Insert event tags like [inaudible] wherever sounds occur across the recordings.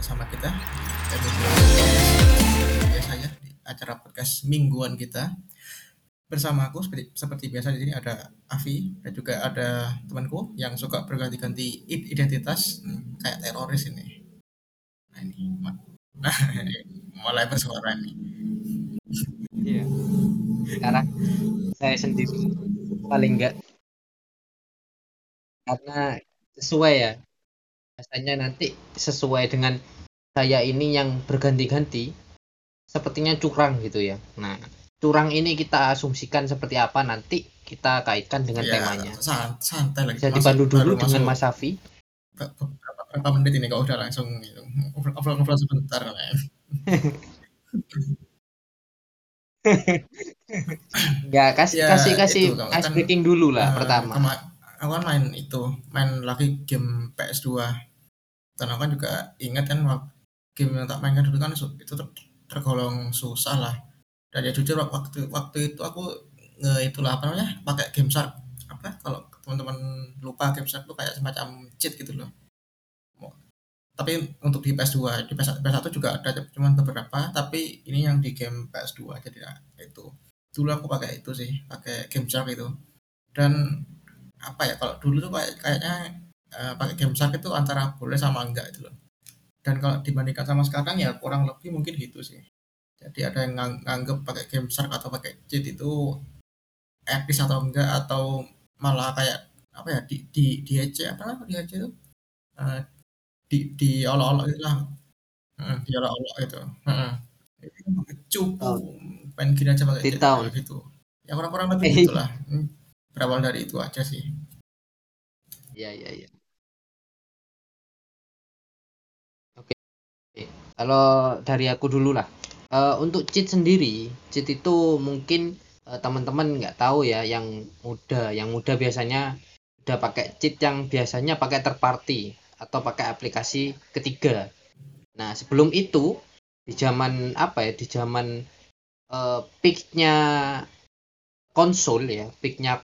bersama kita biasanya di acara podcast mingguan kita bersama aku seperti, seperti biasa di ada Avi dan juga ada temanku yang suka berganti-ganti identitas hmm, kayak teroris ini. Nah ini nah, [laughs] mulai bersuara nih. Iya. Sekarang saya sendiri paling enggak karena sesuai ya biasanya nanti sesuai dengan saya ini yang berganti-ganti sepertinya curang gitu ya. Nah curang ini kita asumsikan seperti apa nanti kita kaitkan dengan ya, temanya. santai lagi. Jadi dulu dengan Mas Safi berapa, menit ini kau udah langsung ngobrol-ngobrol sebentar [laughs] ya kasih ya, kasih kasih ice breaking dulu lah uh, pertama. aku kan main itu main lagi game PS2 dan aku kan juga ingat kan game yang tak mainkan dulu kan itu tergolong susah lah. Dan ya jujur waktu waktu itu aku nge itulah apa namanya pakai game shark. Apa? Kalau teman-teman lupa game shark itu kayak semacam cheat gitu loh. Tapi untuk di PS2 di PS, PS1 juga ada cuman beberapa tapi ini yang di game PS2 jadi ya, itu. Dulu aku pakai itu sih pakai game shark itu. Dan apa ya kalau dulu tuh kayak kayaknya uh, pakai game itu antara boleh sama enggak itu loh. Dan kalau dibandingkan sama sekarang ya kurang lebih mungkin gitu sih. Jadi ada yang ngang nganggep pakai game shark atau pakai cheat itu etis atau enggak atau malah kayak apa ya di di di EC apa lah di EC itu? Uh, di di olok-olok itu lah uh, di olok-olok itu uh, cupu oh. pengen gini aja pakai cheat gitu. Ya kurang-kurang lebih eh. gitulah hmm, berawal dari itu aja sih. Iya iya iya Kalau dari aku dulu lah. Uh, untuk cheat sendiri, cheat itu mungkin uh, teman-teman nggak tahu ya yang muda, yang muda biasanya udah pakai cheat yang biasanya pakai terparty atau pakai aplikasi ketiga. Nah, sebelum itu di zaman apa ya? Di zaman uh, peaknya konsol ya, peaknya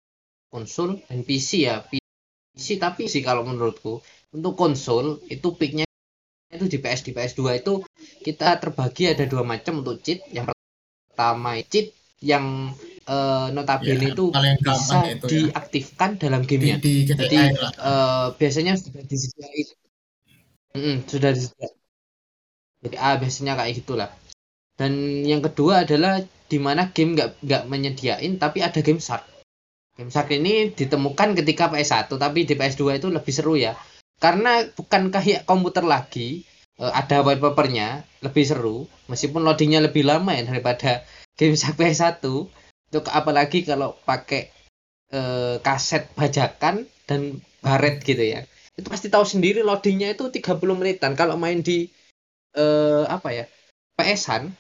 konsol dan PC ya. PC tapi sih kalau menurutku untuk konsol itu peaknya itu di PS di PS2 itu kita terbagi ada dua macam untuk cheat. Yang pertama cheat yang uh, notabene ya, itu bisa itu, ya. diaktifkan dalam gamenya. Di, di jadi uh, biasanya sudah disediain. Mm, sudah disediain. Jadi ah biasanya kayak gitulah. Dan yang kedua adalah di mana game nggak nggak menyediain tapi ada game shark. Game shark ini ditemukan ketika PS1 tapi di PS2 itu lebih seru ya karena bukan kayak komputer lagi uh, ada wallpapernya lebih seru meskipun loadingnya lebih lama ya daripada game PS1 untuk apalagi kalau pakai uh, kaset bajakan dan baret gitu ya. Itu pasti tahu sendiri loadingnya itu 30 menitan. Kalau main di uh, apa ya PS-an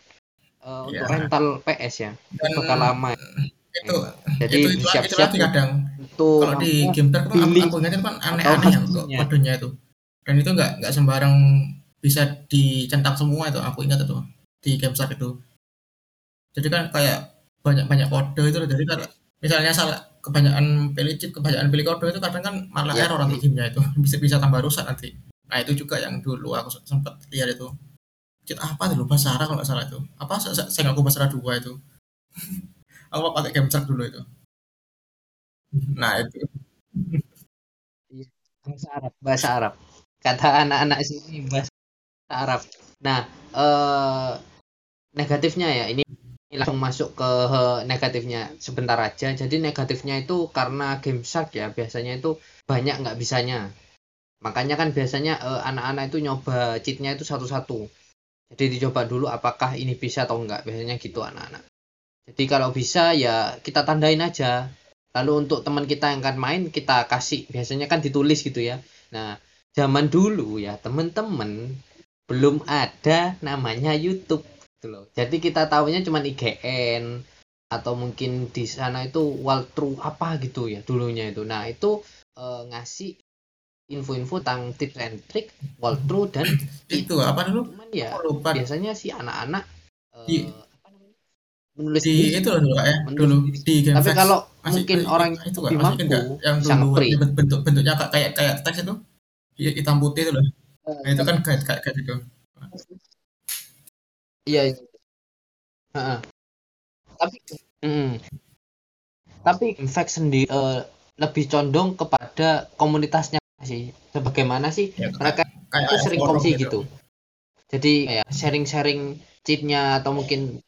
uh, ya. untuk rental PS ya dan bakal lama itu. Jadi siap-siap. kadang. Itu kalau di game terk aku, aku ingat itu kan aneh-aneh ya untuk kodenya itu. Dan itu nggak nggak sembarang bisa dicentang semua itu aku ingat itu di game shark itu. Jadi kan kayak banyak banyak kode itu jadi kan misalnya salah kebanyakan pilih chip kebanyakan pilih kode itu kadang kan malah ya. error nanti gamenya itu. [laughs] Bisa bisa tambah rusak nanti. Nah itu juga yang dulu aku sempat lihat itu. Cheat apa tuh? Lupa Sarah kalau nggak salah itu. Apa saya nggak bahasa dua itu [laughs] aku pakai game shark dulu itu [laughs] Nah itu. Iya, bahasa Arab, bahasa Arab. Kata anak-anak sini bahasa Arab. Nah, eh, negatifnya ya ini langsung masuk ke negatifnya sebentar aja. Jadi negatifnya itu karena game shark ya biasanya itu banyak nggak bisanya. Makanya kan biasanya eh, anak-anak itu nyoba cheatnya itu satu-satu. Jadi dicoba dulu apakah ini bisa atau enggak. Biasanya gitu anak-anak. Jadi kalau bisa ya kita tandain aja. Lalu untuk teman kita yang akan main kita kasih. Biasanya kan ditulis gitu ya. Nah zaman dulu ya teman-teman belum ada namanya YouTube gitu loh. Jadi kita tahunya cuma IGN atau mungkin di sana itu walkthrough apa gitu ya dulunya itu. Nah itu e, ngasih info-info tentang tips and trick walkthrough dan itu apa dulu? Cuman ya biasanya sih anak-anak e, menulis di itu loh dulu ya dulu di game tapi kalau masih, mungkin orang itu lebih mampu yang dulu bentuk bentuknya kayak kayak teks itu hitam putih itu loh nah, itu kan kayak kayak, kayak gitu Iya, iya. Heeh. Tapi mhm. Tapi fact sendiri uh, lebih condong kepada komunitasnya sih. Sebagaimana sih Ya, mereka kayak itu sering forum kongsi gitu. gitu. Jadi kayak sharing-sharing cheatnya atau mungkin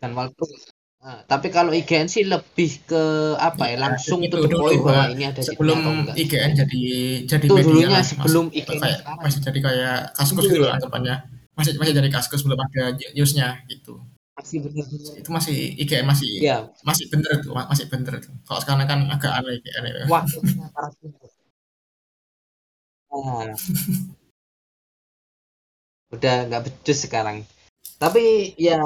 dan waktu. Nah, tapi kalau IGN sih lebih ke apa ya Ya, langsung itu the dulu, point bahwa ini ada sebelum. IGN jadi jadi Itu media dulunya lah, sebelum masih, IGN kayak sekarang. masih jadi kayak kaskus gitu ya. lah anggapannya masih masih jadi kaskus belum ada newsnya gitu Masih benar-benar. itu masih IGN masih Ya, masih bener tuh masih bener tuh kalau sekarang kan agak aneh IGN waktunya sumber. Nah, [laughs] udah nggak becus sekarang. Tapi ya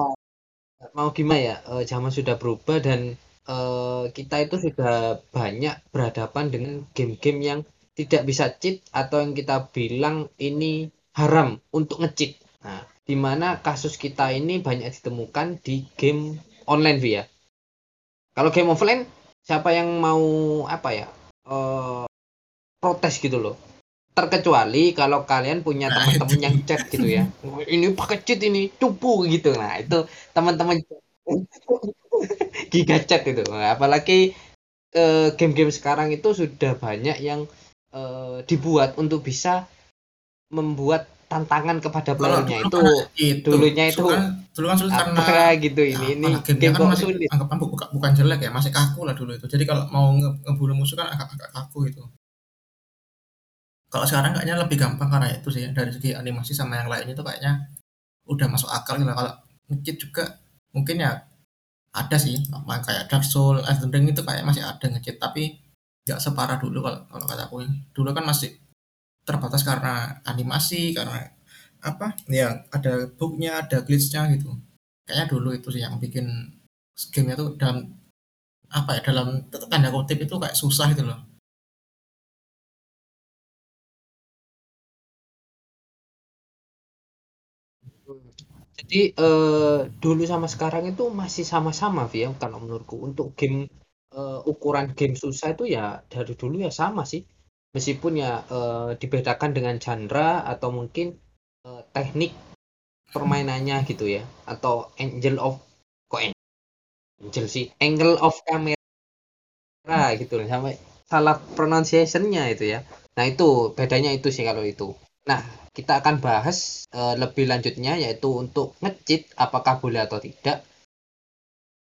mau gimana ya, eh, zaman sudah berubah dan eh, kita itu sudah banyak berhadapan dengan game-game yang tidak bisa cheat atau yang kita bilang ini haram untuk nge-cheat. Nah, di mana kasus kita ini banyak ditemukan di game online via. Kalau game offline, siapa yang mau apa ya eh, protes gitu loh. Terkecuali kalau kalian punya Nah, teman-teman yang chat gitu ya. Ini pakai cheat ini, cupu gitu. Nah, itu teman-teman [laughs] giga chat itu. Nah, apalagi eh, game-game sekarang itu sudah banyak yang eh, dibuat untuk bisa membuat tantangan kepada dulu itu kan itu. Dulunya itu dulu kan, dulu kan sulit karena apa gitu ini ya, ini gamenya game kan masih sulit. anggapan bu- bukan, bukan jelek ya masih kaku lah dulu itu. Jadi kalau mau nge ngebunuh musuh kan agak agak kaku itu kalau sekarang kayaknya lebih gampang karena itu sih dari segi animasi sama yang lainnya itu kayaknya udah masuk akal gitu. Kalau ngecit juga mungkin ya ada sih kayak Dark Soul, Elden Ring itu kayak masih ada ngecit tapi nggak separah dulu kalau kalau kataku dulu kan masih terbatas karena animasi karena apa ya ada bugnya ada glitchnya gitu. Kayaknya dulu itu sih yang bikin gamenya tuh dalam apa ya dalam tanda kutip itu kayak susah gitu loh jadi eh, dulu sama sekarang itu masih sama-sama ya kalau menurutku untuk game eh, ukuran game susah itu ya dari dulu ya sama sih. Meskipun ya eh, dibedakan dengan genre atau mungkin eh, teknik permainannya gitu ya. Atau angel of kok angel sih? Angle of camera gitu loh sampai salah pronunciationnya itu ya. Nah itu bedanya itu sih kalau itu. Nah kita akan bahas eh, lebih lanjutnya yaitu untuk ngecit apakah boleh atau tidak.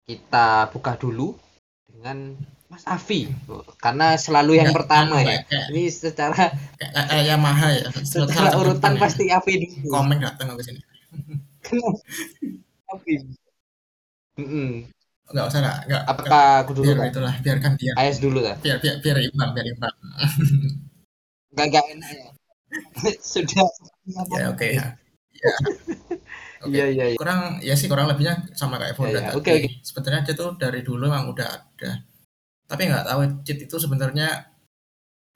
Kita buka dulu dengan Mas Afi karena selalu yang Nggak, pertama anu, ya. kayak, kayak, ini secara kayak, kayak Yamaha ya. Secara satu urutan ya. pasti Afi dulu. Komen datang ke sini? Afi. Mm-mm. nggak usah lah nggak apakah aku dulu biar kan? itulah biarkan dia. AS dulu kan? Biar biar biar imbang biar imbang nggak nggak enak ya [laughs] sudah. Ya oke ya. [laughs] Ya. Oke. Iya iya iya. Kurang ya sih kurang lebihnya sama kayak Fonda Ya, ya. tadi. Oke, oke. sebenarnya dia tuh dari dulu emang udah ada. Tapi nggak tahu cheat itu sebenarnya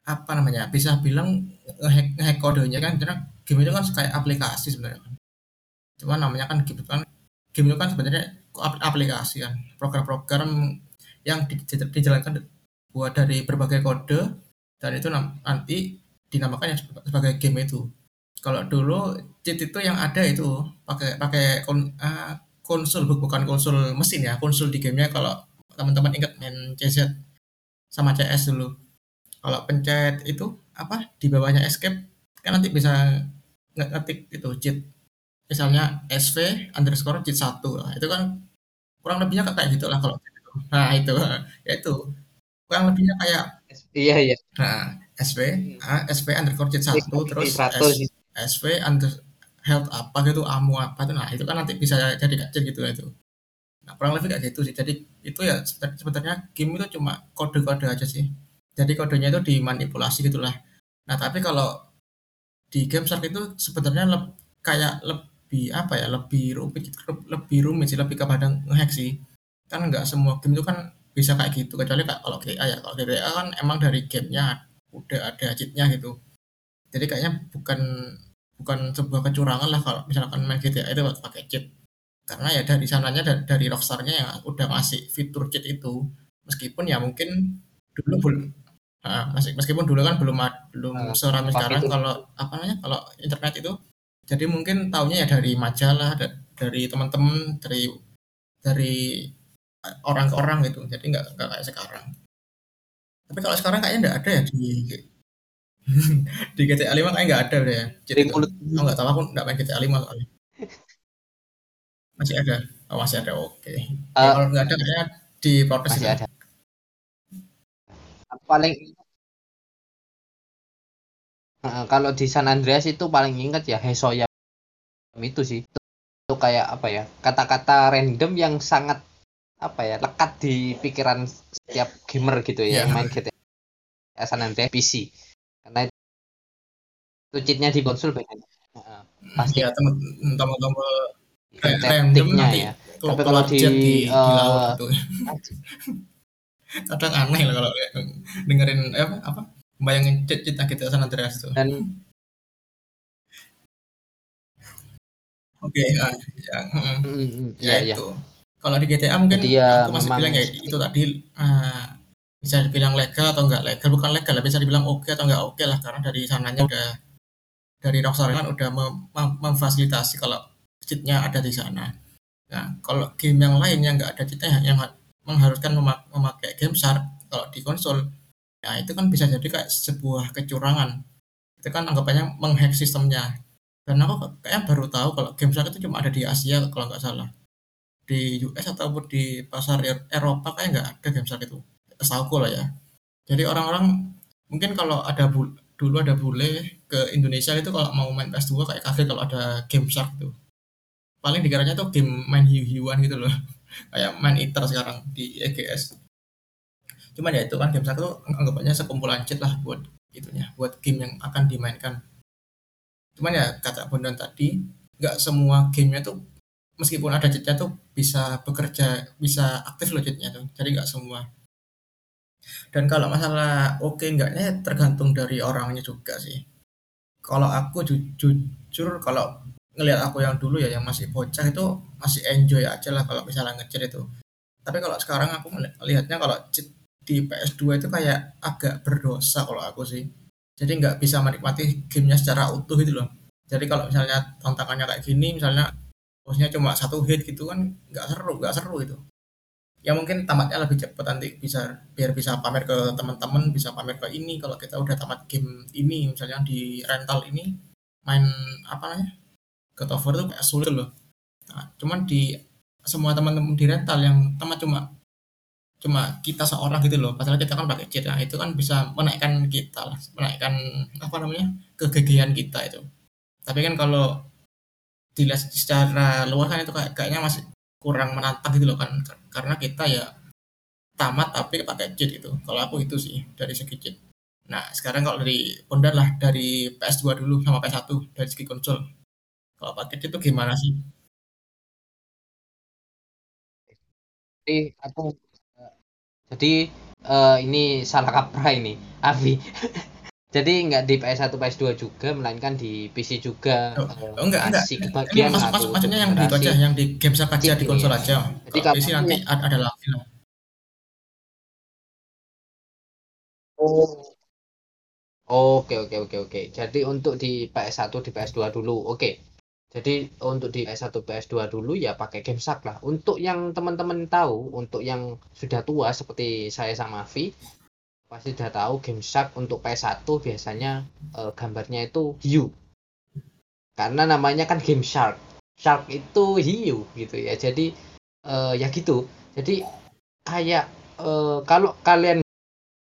apa namanya bisa bilang ngehack ngehack kodenya kan karena game itu kan kayak aplikasi sebenarnya kan. Cuma namanya kan game itu kan game itu kan sebenarnya ap- aplikasi kan program-program yang di- di- dijalankan buat dari berbagai kode dan itu nanti dinamakan yang sebagai game itu. Kalau dulu cheat itu yang ada itu pakai pakai kon- ah, konsol bu- bukan konsol mesin ya konsol di gamenya kalau teman-teman ingat main CZ sama CS dulu. Kalau pencet itu apa di bawahnya escape kan nanti bisa nge- ngetik itu cheat. Misalnya sv underscore cheat satu nah, itu kan kurang lebihnya kayak gitu lah kalau nah itu [laughs] ya itu. Kurang lebihnya kayak iya iya. Nah sv ah, sv underscore cheat satu terus Vibrato S- sih sv under health apa gitu amu apa tuh nah itu kan nanti bisa jadi kecil gitu itu. Nah kurang lebih kayak gitu sih. Jadi itu ya sebe- sebenarnya game itu cuma kode-kode aja sih. Jadi kodenya itu dimanipulasi gitulah. Nah tapi kalau di game Shark itu sebenarnya leb- kayak lebih apa ya lebih rumit gitu, le- lebih rumit sih lebih kepada ngehack sih. Kan nggak semua game itu kan bisa kayak gitu kecuali kalau GTA ya. Kalau GTA kan emang dari gamenya udah ada cheatnya gitu. Jadi kayaknya bukan bukan sebuah kecurangan lah kalau misalkan main GTA itu pakai cheat. Karena ya dari sananya dari, dari Rockstar-nya yang udah ngasih fitur cheat itu meskipun ya mungkin dulu belum masih meskipun dulu kan belum belum Ah, seramai sekarang itu. kalau apa namanya kalau internet itu. Jadi mungkin taunya ya dari majalah da- dari teman-teman dari dari orang ke orang gitu. Jadi nggak nggak kayak sekarang tapi kalau sekarang kayaknya nggak ada ya di [laughs] di GTA 5 kayaknya nggak ada udah ya. Jadi aku nggak tahu aku nggak main GTA 5 soalnya. Masih ada? Oh, masih ada oke. Ya, Eh, kalau nggak ada kayaknya diprotes masih itu. ada. Paling Heeh, kalau di San Andreas itu paling ingat ya Hesoya itu sih. Itu kayak apa ya kata-kata random yang sangat apa ya lekat di pikiran setiap gamer gitu ya Iya. yang main GTA San Andreas PC karena itu cheatnya di konsol beda Heeh, pasti. ya temen temen-temen efek random taktiknya nanti. ya. Tapi kalau di, di, di eh, laut gitu. [laughs] Kadang aneh lah kalau dengerin eh, apa apa? Bayangin jet kita San Andreas tuh. Dan oke ah, ya, mm, ya, ya ya itu kalau di GTA mungkin Jadi ya aku masih bilang ya itu tadi ah, bisa dibilang legal atau enggak legal. Bukan legal lah bisa dibilang oke atau enggak oke lah karena dari sananya udah dari Rockstar kan udah mem- mem- memfasilitasi kalau cheatnya ada di sana. Nah kalau game yang lain yang enggak ada cheatnya yang mengharuskan mema- memakai game shark kalau di konsol ya itu kan bisa jadi kayak sebuah kecurangan. Itu kan anggapannya menghack sistemnya. Dan aku kayaknya baru tahu kalau game shark itu cuma ada di Asia kalau nggak salah di US ataupun di pasar Er- Eropa kayak nggak ada game shark itu. Setahuku lah ya. Jadi orang-orang mungkin kalau ada bu- dulu ada bule ke Indonesia itu kalau mau main PS2 kayak kaget kalau ada game shark itu. Paling dikiranya tuh game main hiu-hiuan gitu loh. [laughs] Kayak main iter sekarang di EGS cuman ya itu kan game shark itu anggapannya sekumpulan cheat lah buat itunya buat game yang akan dimainkan. Cuman ya kata Bondan tadi nggak semua gamenya tuh meskipun ada cheatnya tuh bisa bekerja bisa aktif loh cheatnya tuh jadi nggak semua. Dan kalau masalah oke enggaknya ya tergantung dari orangnya juga sih. Kalau aku ju- jujur kalau ngelihat aku yang dulu ya yang masih bocah itu masih enjoy aja lah kalau misalnya ngecheat itu. Tapi kalau sekarang aku ngelihatnya kalau di PS2 itu kayak agak berdosa kalau aku sih. Jadi nggak bisa menikmati gamenya secara utuh gitu loh. Jadi kalau misalnya tantangannya kayak gini misalnya bosnya cuma satu hit gitu kan nggak seru nggak seru itu ya mungkin tamatnya lebih cepat nanti bisa biar bisa pamer ke teman-teman bisa pamer ke ini. Kalau kita udah tamat game ini misalnya di rental ini main apa namanya? Of War itu kayak sulit loh. Nah, cuman di semua teman-teman di rental yang tamat cuma cuma kita seorang gitu loh. Padahal kita kan pakai cheat. Nah, itu kan bisa menaikkan kita lah menaikkan apa namanya? kegigihan kita itu. Tapi kan kalau dilihat secara luar kan itu kayak kayaknya masih kurang menantang gitu loh kan. Karena kita ya tamat tapi pakai cheat itu kalau aku itu sih dari segi cheat. Nah sekarang kalau dari Bondan lah dari PS2 dulu sama PS1 dari segi konsol. Kalau pakai cheat itu gimana sih? Jadi aku eh, jadi eh, ini salah kaprah ini Avi [laughs] jadi nggak di PS1 PS2 juga melainkan di PC juga Oh, eh, oh, enggak, enggak. ini kebagian maksud, maksud, maksudnya yang di aja yang di game aja di ini konsol aja Jadi kalau PC nanti ada, ada lagi lah Oh. Oke oke oke oke. Jadi untuk di PS1 di PS2 dulu. Oke. Jadi untuk di PS1 PS2 dulu ya pakai game lah. Untuk yang teman-teman tahu, untuk yang sudah tua seperti saya sama Vi pasti sudah tahu game Shark untuk PS1 biasanya eh, gambarnya itu hiu. Karena namanya kan game Shark. Shark itu hiu gitu ya. Jadi eh, ya gitu. Jadi kayak eh, kalau kalian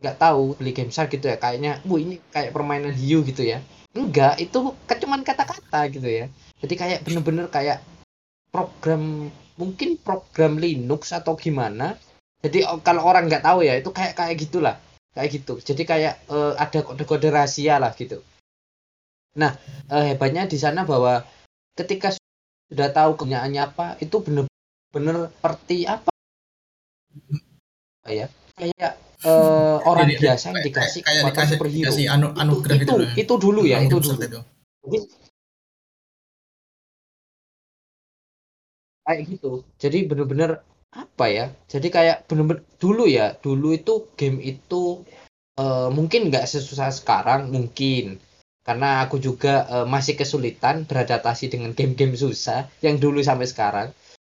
nggak tahu beli game shark gitu ya kayaknya bu ini kayak permainan hiu gitu ya enggak itu cuman kata-kata gitu ya jadi kayak bener-bener kayak program mungkin program Linux atau gimana jadi oh, kalau orang nggak tahu ya itu kayak kayak gitulah kayak gitu. Jadi kayak eh, ada kode-kode rahasia lah gitu. Nah eh, hebatnya di sana bahwa ketika sudah tahu kegunyaannya apa itu bener-bener seperti apa? Ya kayak eh, orang Jadi- biasa yang kayak- dikasih kayak kekuatan dikasih, superhero. dikasih anu, itu, anugerah itu, gitu loh. itu dulu ya itu dulu. itu. jadi kayak gitu. Jadi bener-bener apa ya? Jadi kayak bener-bener dulu ya dulu itu game itu eh, mungkin nggak sesusah sekarang mungkin. Karena aku juga uh, masih kesulitan beradaptasi dengan game-game susah yang dulu sampai sekarang.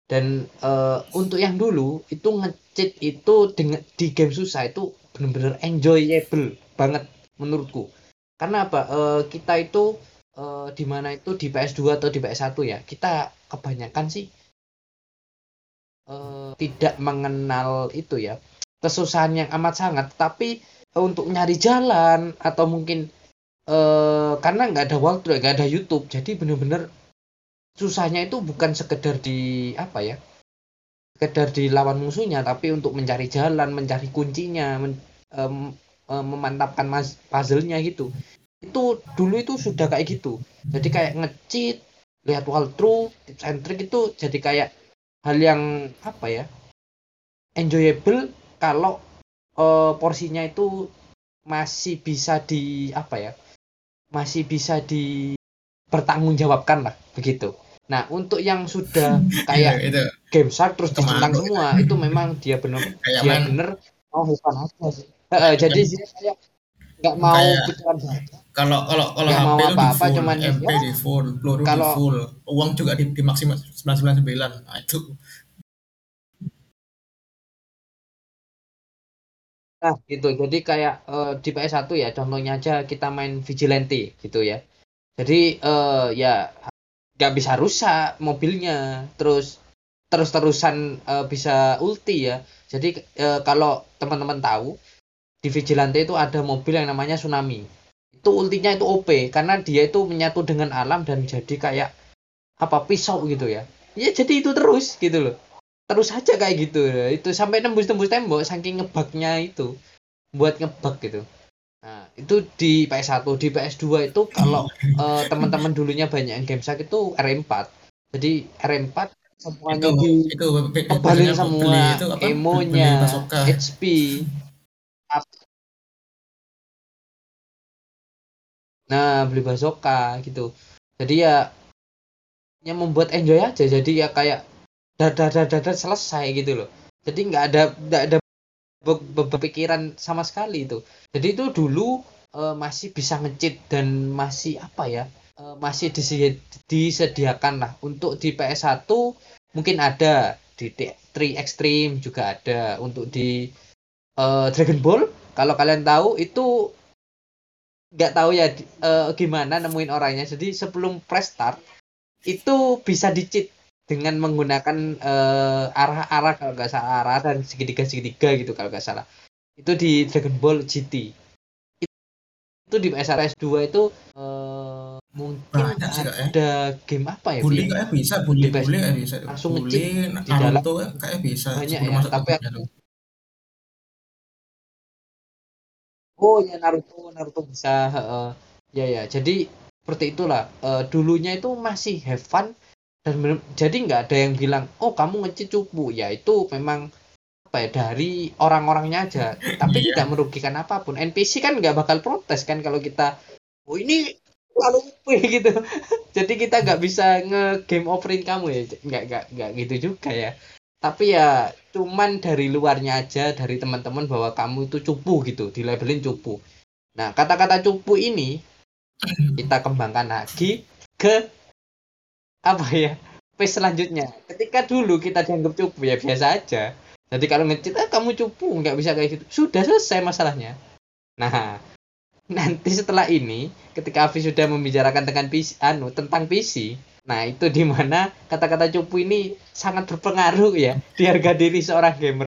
Dan uh, untuk yang dulu itu ngecheat itu dengan di game susah itu benar-benar enjoyable banget menurutku. Karena apa? Uh, kita itu uh, di itu? Di PS2 atau di PS1 ya? Kita kebanyakan sih uh, tidak mengenal itu ya. Kesusahan yang amat sangat tapi uh, untuk nyari jalan atau mungkin uh, karena nggak ada waktu nggak ada YouTube jadi bener-bener susahnya itu bukan sekedar di apa ya sekedar di lawan musuhnya tapi untuk mencari jalan mencari kuncinya men, um, um, memantapkan puzzle-nya gitu. Itu dulu itu sudah kayak gitu. Jadi kayak ngecit lihat walkthrough tips and trick itu jadi kayak hal yang apa ya enjoyable kalau uh, porsinya itu masih bisa di apa ya masih bisa dipertanggungjawabkan lah begitu. Nah untuk yang sudah [laughs] kayak itu, itu. game shark terus ditentang semua itu memang dia benar dia bener oh bukan aja. Uh, jadi dia kayak nggak mau pikiran kalau kalau kalau HP mau apa apa cuman MP ya, di full peluru kalau, di full uang juga di, di maksimal sembilan sembilan sembilan nah itu Nah, gitu. Jadi kayak uh, di PS1 ya, contohnya aja kita main Vigilante gitu ya. Jadi uh, ya nggak bisa rusak mobilnya, terus terus-terusan uh, bisa ulti ya. Jadi uh, kalau teman-teman tahu di Vigilante itu ada mobil yang namanya Tsunami. Itu ultinya itu OP karena dia itu menyatu dengan alam dan jadi kayak apa pisau gitu ya. Ya jadi itu terus gitu loh terus aja kayak gitu itu sampai nembus-nembus tembok saking ngebugnya itu buat ngebug gitu nah itu di PS1 di PS2 itu kalau uh, teman-teman dulunya banyak yang game sak itu R4 jadi R4 semuanya itu, di itu, kebalin semua itu apa, emonya HP nah beli basoka gitu. Jadi ya yang membuat enjoy aja. Jadi ya kayak dadar selesai gitu loh. Jadi nggak ada nggak ada berpikiran sama sekali itu. Jadi itu dulu uh, masih bisa ngecit dan masih apa ya uh, masih disediakan lah. Untuk di PS1 mungkin ada di T3 Extreme juga ada. Untuk di uh, Dragon Ball kalau kalian tahu itu nggak tahu ya uh, gimana nemuin orangnya. Jadi sebelum press start itu bisa dicit dengan menggunakan uh, arah-arah kalau nggak salah arah dan segitiga-segitiga gitu kalau nggak salah. Itu di Dragon Ball GT itu di PSRS 2 itu uh, mungkin Banyak sih, ada ya. game apa ya bully kayak bisa bully bully kayak bisa? Langsung bully di dalam. kayak bisa. Banyak ya tapi aku, oh ya Naruto Naruto bisa uh, ya ya. Jadi seperti itulah. Uh, dulunya itu masih have fun dan jadi nggak ada yang bilang oh kamu ngecit cupu. Ya itu memang apa ya dari orang-orangnya aja. Tapi iya. tidak merugikan apa pun. NPC kan nggak bakal protes kan kalau kita oh ini lalu [laughs] gitu. Jadi kita nggak bisa nge game overin kamu ya. Nggak nggak nggak gitu juga ya tapi ya cuman dari luarnya aja dari teman-teman bahwa kamu itu cupu gitu di labelin cupu. Nah kata-kata cupu ini kita kembangkan lagi ke apa ya phase selanjutnya. Ketika dulu kita dianggap cupu ya biasa aja. Jadi kalau ngecit ah kamu cupu nggak bisa kayak gitu. Sudah selesai masalahnya. Nah nanti setelah ini ketika Avi sudah membicarakan dengan PC anu tentang PC nah itu di mana kata-kata cupu ini sangat berpengaruh ya di harga diri seorang gamer.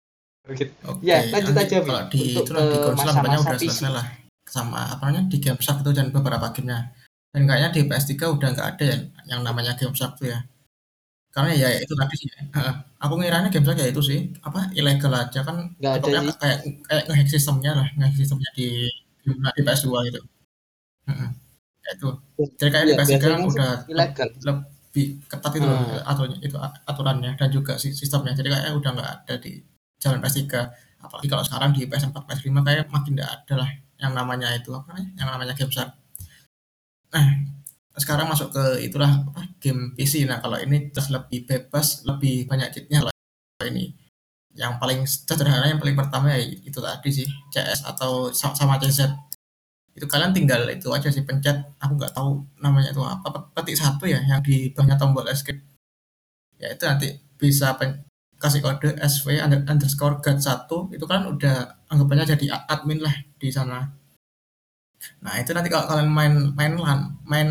Gitu. Oke, ya lanjut aja kalau di untuk itu di masa-masa PC. lah. Sama apa namanya di game itu dan beberapa gamenya. Dan kayaknya di PS3 udah nggak ada ya yang namanya game tuh ya. Karena ya itu tadi sih. Aku ngiranya game ya itu sih. Apa ilegal aja kan nggak ada kayak kayak ngehack sistemnya lah ngehack sistemnya di di PS2 gitu itu jadi kayak di iya, PS3 kan udah ilegal. lebih ketat itu hmm. aturannya itu aturannya dan juga sistemnya jadi kayak udah nggak ada di jalan PS3 apalagi kalau sekarang di PS4 PS5 kayak makin nggak ada lah yang namanya itu apa namanya yang namanya game Nah, sekarang masuk ke itulah apa, game PC. Nah, kalau ini terus lebih bebas, lebih banyak cheatnya lah ini. Yang paling sederhana yang paling pertama ya itu tadi sih CS atau sama CZ. Itu kalian tinggal itu aja sih pencet. Aku nggak tahu namanya itu apa. Ketik satu ya yang di bawahnya tombol escape ya itu nanti bisa pen, kasih kode sv underscore guard satu. Itu kan udah anggapannya jadi admin lah di sana. Nah itu nanti kalau kalian main main lan main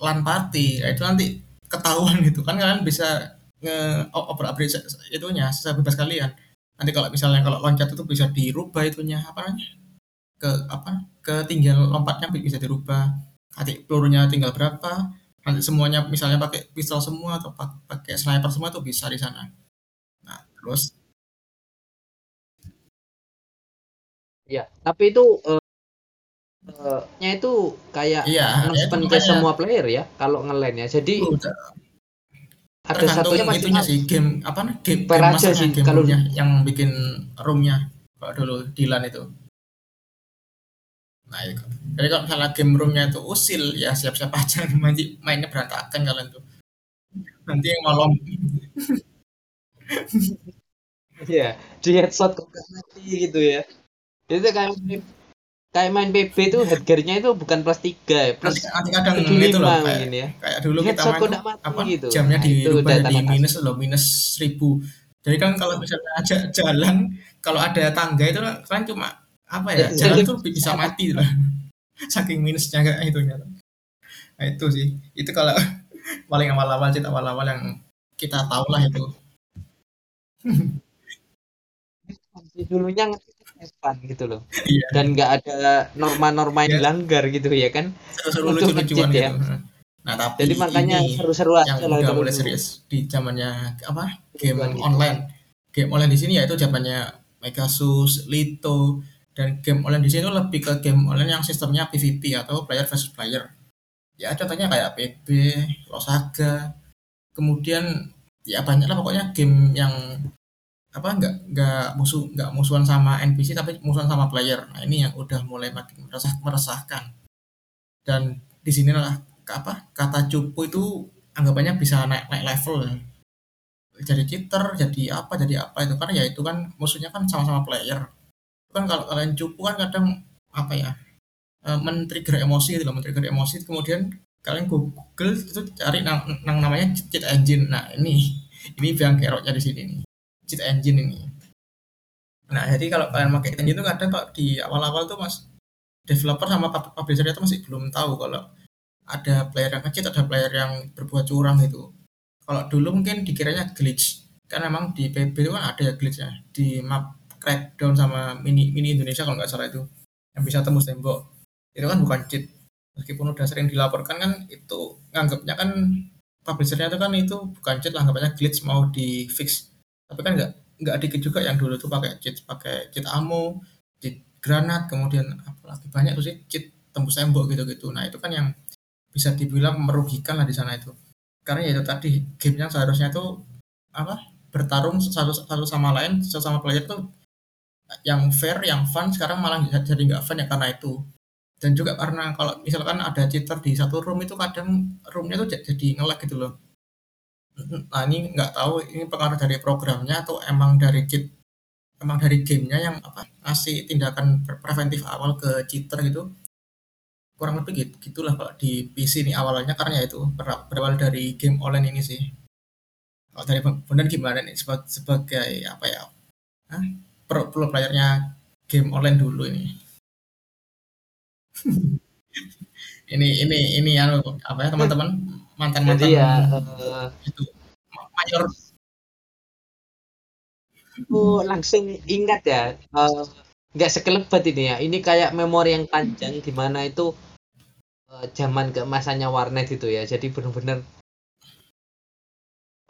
lan party ya itu nanti ketahuan gitu. Kan kalian bisa nge oper upgrade itunya sebebas kalian. Nanti kalau misalnya kalau loncat itu bisa dirubah itunya apa namanya ke apa ke tinggal lompatnya bisa dirubah. Nanti pelurunya tinggal berapa. Nanti semuanya misalnya pakai pistol semua atau pakai sniper semua itu bisa di sana. Nah terus? Ya tapi itu uh, uh, nya itu kayak iya, ya semua player ya kalau ngelain ya. Jadi udah ada satunya itunya sih game apa nih game, game aja sih game kalau yang bikin roomnya kalau dulu Dilan itu nah itu jadi kalau misalnya game roomnya itu usil ya siap-siap aja. [laughs] Nanti mainnya berantakan kalian tuh. Nanti yang malam. [laughs] Ya di headshot kok mati gitu ya. Itu kayak kayak main PB itu harganya itu bukan plus tiga ya plus nanti kadang itu loh kayak, ya. kayak dulu kita main tuh, apa gitu. jamnya nah, dirubah di minus loh minus seribu. Jadi kan kalau misalnya aja jalan kalau ada tangga itu kan cuma apa ya? Jalan itu bisa mati lah [laughs] saking minusnya kayak itu nah itu sih. Itu kalau [laughs] paling awal-awal cerita awal-awal yang kita tahu lah itu. Dulunya Evan gitu loh. Iya. dan nggak ada norma-norma yang iya. dilanggar gitu ya kan? Seru-seru lucu-lucuan ya. gitu. nah tapi jadi makanya seru-seru yang aja udah mulai serius. Di zamannya apa? Game gitu. online. Game online di sini ya itu zamannya Megasus, Lito dan game online di sini itu lebih ke game online yang sistemnya PVP atau player versus player. Ya contohnya kayak PB, Losaga kemudian ya banyak lah pokoknya game yang apa nggak nggak musuh nggak musuhan sama NPC tapi musuhan sama player. Nah ini yang udah mulai makin meresah, meresahkan. Dan di sinilah apa kata cupu itu anggapannya bisa naik naik level. Jadi cheater jadi apa jadi apa itu karena ya itu kan musuhnya kan sama-sama player kan kalau kalian cupu kan kadang apa ya e, men-trigger emosi gitu loh men-trigger emosi kemudian kalian google itu cari nang, nang namanya cheat engine nah ini ini yang keroknya di sini nih cheat engine ini. Nah, jadi kalau kalian pakai engine itu kadang kalau di awal-awal tuh mas developer sama publisher itu masih belum tahu kalau ada player yang kecil, ada player yang berbuat curang itu. Kalau dulu mungkin dikiranya glitch, kan memang di PB itu kan ada ya glitchnya di map Crackdown sama mini mini Indonesia kalau nggak salah itu yang bisa tembus tembok. Itu kan bukan cheat. Meskipun udah sering dilaporkan kan itu nganggapnya kan publishernya itu kan itu bukan cheat lah anggapnya glitch mau di fix tapi kan nggak nggak dikit juga yang dulu tuh pakai cheat pakai cheat ammo cheat granat kemudian apalagi banyak tuh sih cheat tembus tembok gitu-gitu. Nah itu kan yang bisa dibilang merugikan lah di sana itu. Karena ya itu tadi gamenya seharusnya tuh apa bertarung satu satu sama lain sesama player tuh yang fair yang fun sekarang malah jadi nggak fun ya karena itu. Dan juga karena kalau misalkan ada cheater di satu room itu kadang roomnya tuh jadi ngelag gitu loh. Nah, ini nggak tahu ini pengaruh dari programnya atau emang dari cheat emang dari gamenya yang apa ngasih tindakan preventif awal ke cheater gitu? Kurang lebih gitu gitulah kalau di PC ini awalnya karena itu berawal dari game online ini sih. Kalau dari benar gimana nih sebagai, apa ya? Pro, pro playernya game online dulu ini. [laughs] Ini ini ini anu apa ya teman-teman? Mantan-mantan ya uh, itu mayor. Aku langsung ingat ya uh, nggak sekelebat ini ya. Ini kayak memori yang panjang di mana itu uh, zaman keemasannya warnet itu ya. Jadi benar-benar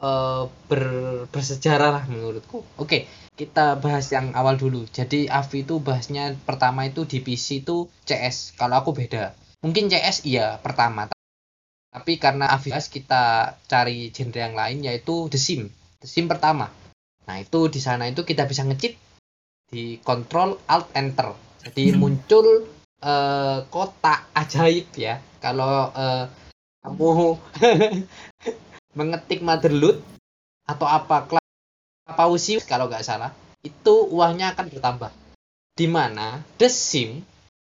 uh, ber, bersejarah lah menurutku oke kita bahas yang awal dulu jadi Avi itu bahasnya pertama itu di PC itu CS kalau aku beda mungkin CS iya pertama tapi karena AVS kita cari genre yang lain yaitu The Sim. The Sim pertama. Nah, itu di sana itu kita bisa ngecit di Control Alt Enter. Jadi hmm. [laughs] muncul uh, kotak ajaib ya. Kalau uh, kamu [laughs] mengetik motherload atau apa Pausi kalau nggak salah, itu uangnya akan bertambah. Di mana The Sim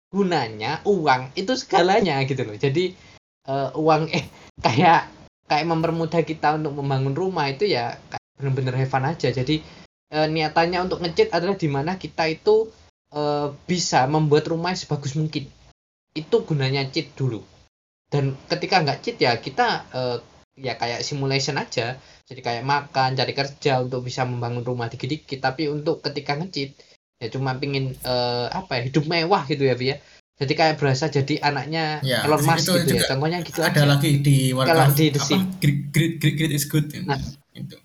gunanya uang itu segalanya gitu loh. Jadi uh, uang eh kayak kayak mempermudah kita untuk membangun rumah itu ya bener-bener fun aja. Jadi uh, niatannya untuk ngecit adalah di mana kita itu uh, bisa membuat rumah sebagus mungkin. Itu gunanya cheat dulu. Dan ketika nggak cheat ya kita uh, ya kayak simulation aja jadi kayak makan cari kerja untuk bisa membangun rumah dikit-dikit tapi untuk ketika ngecit ya cuma pingin uh, apa ya hidup mewah gitu ya Via jadi kayak berasa jadi anaknya ya, Elon Musk gitu ya contohnya gitu ada aja. lagi di Warcraft di The apa great, great, great, great is good ya. nah. itu